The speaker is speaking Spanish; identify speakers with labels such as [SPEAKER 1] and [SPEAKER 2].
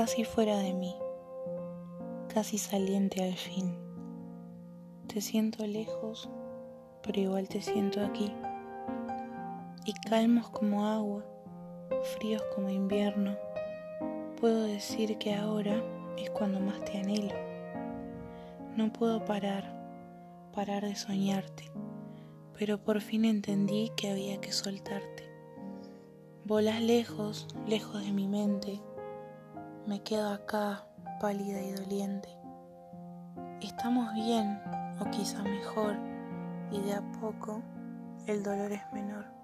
[SPEAKER 1] casi fuera de mí, casi saliente al fin. Te siento lejos, pero igual te siento aquí. Y calmos como agua, fríos como invierno, puedo decir que ahora es cuando más te anhelo. No puedo parar, parar de soñarte, pero por fin entendí que había que soltarte. Volas lejos, lejos de mi mente. Me quedo acá, pálida y doliente. Estamos bien, o quizá mejor, y de a poco el dolor es menor.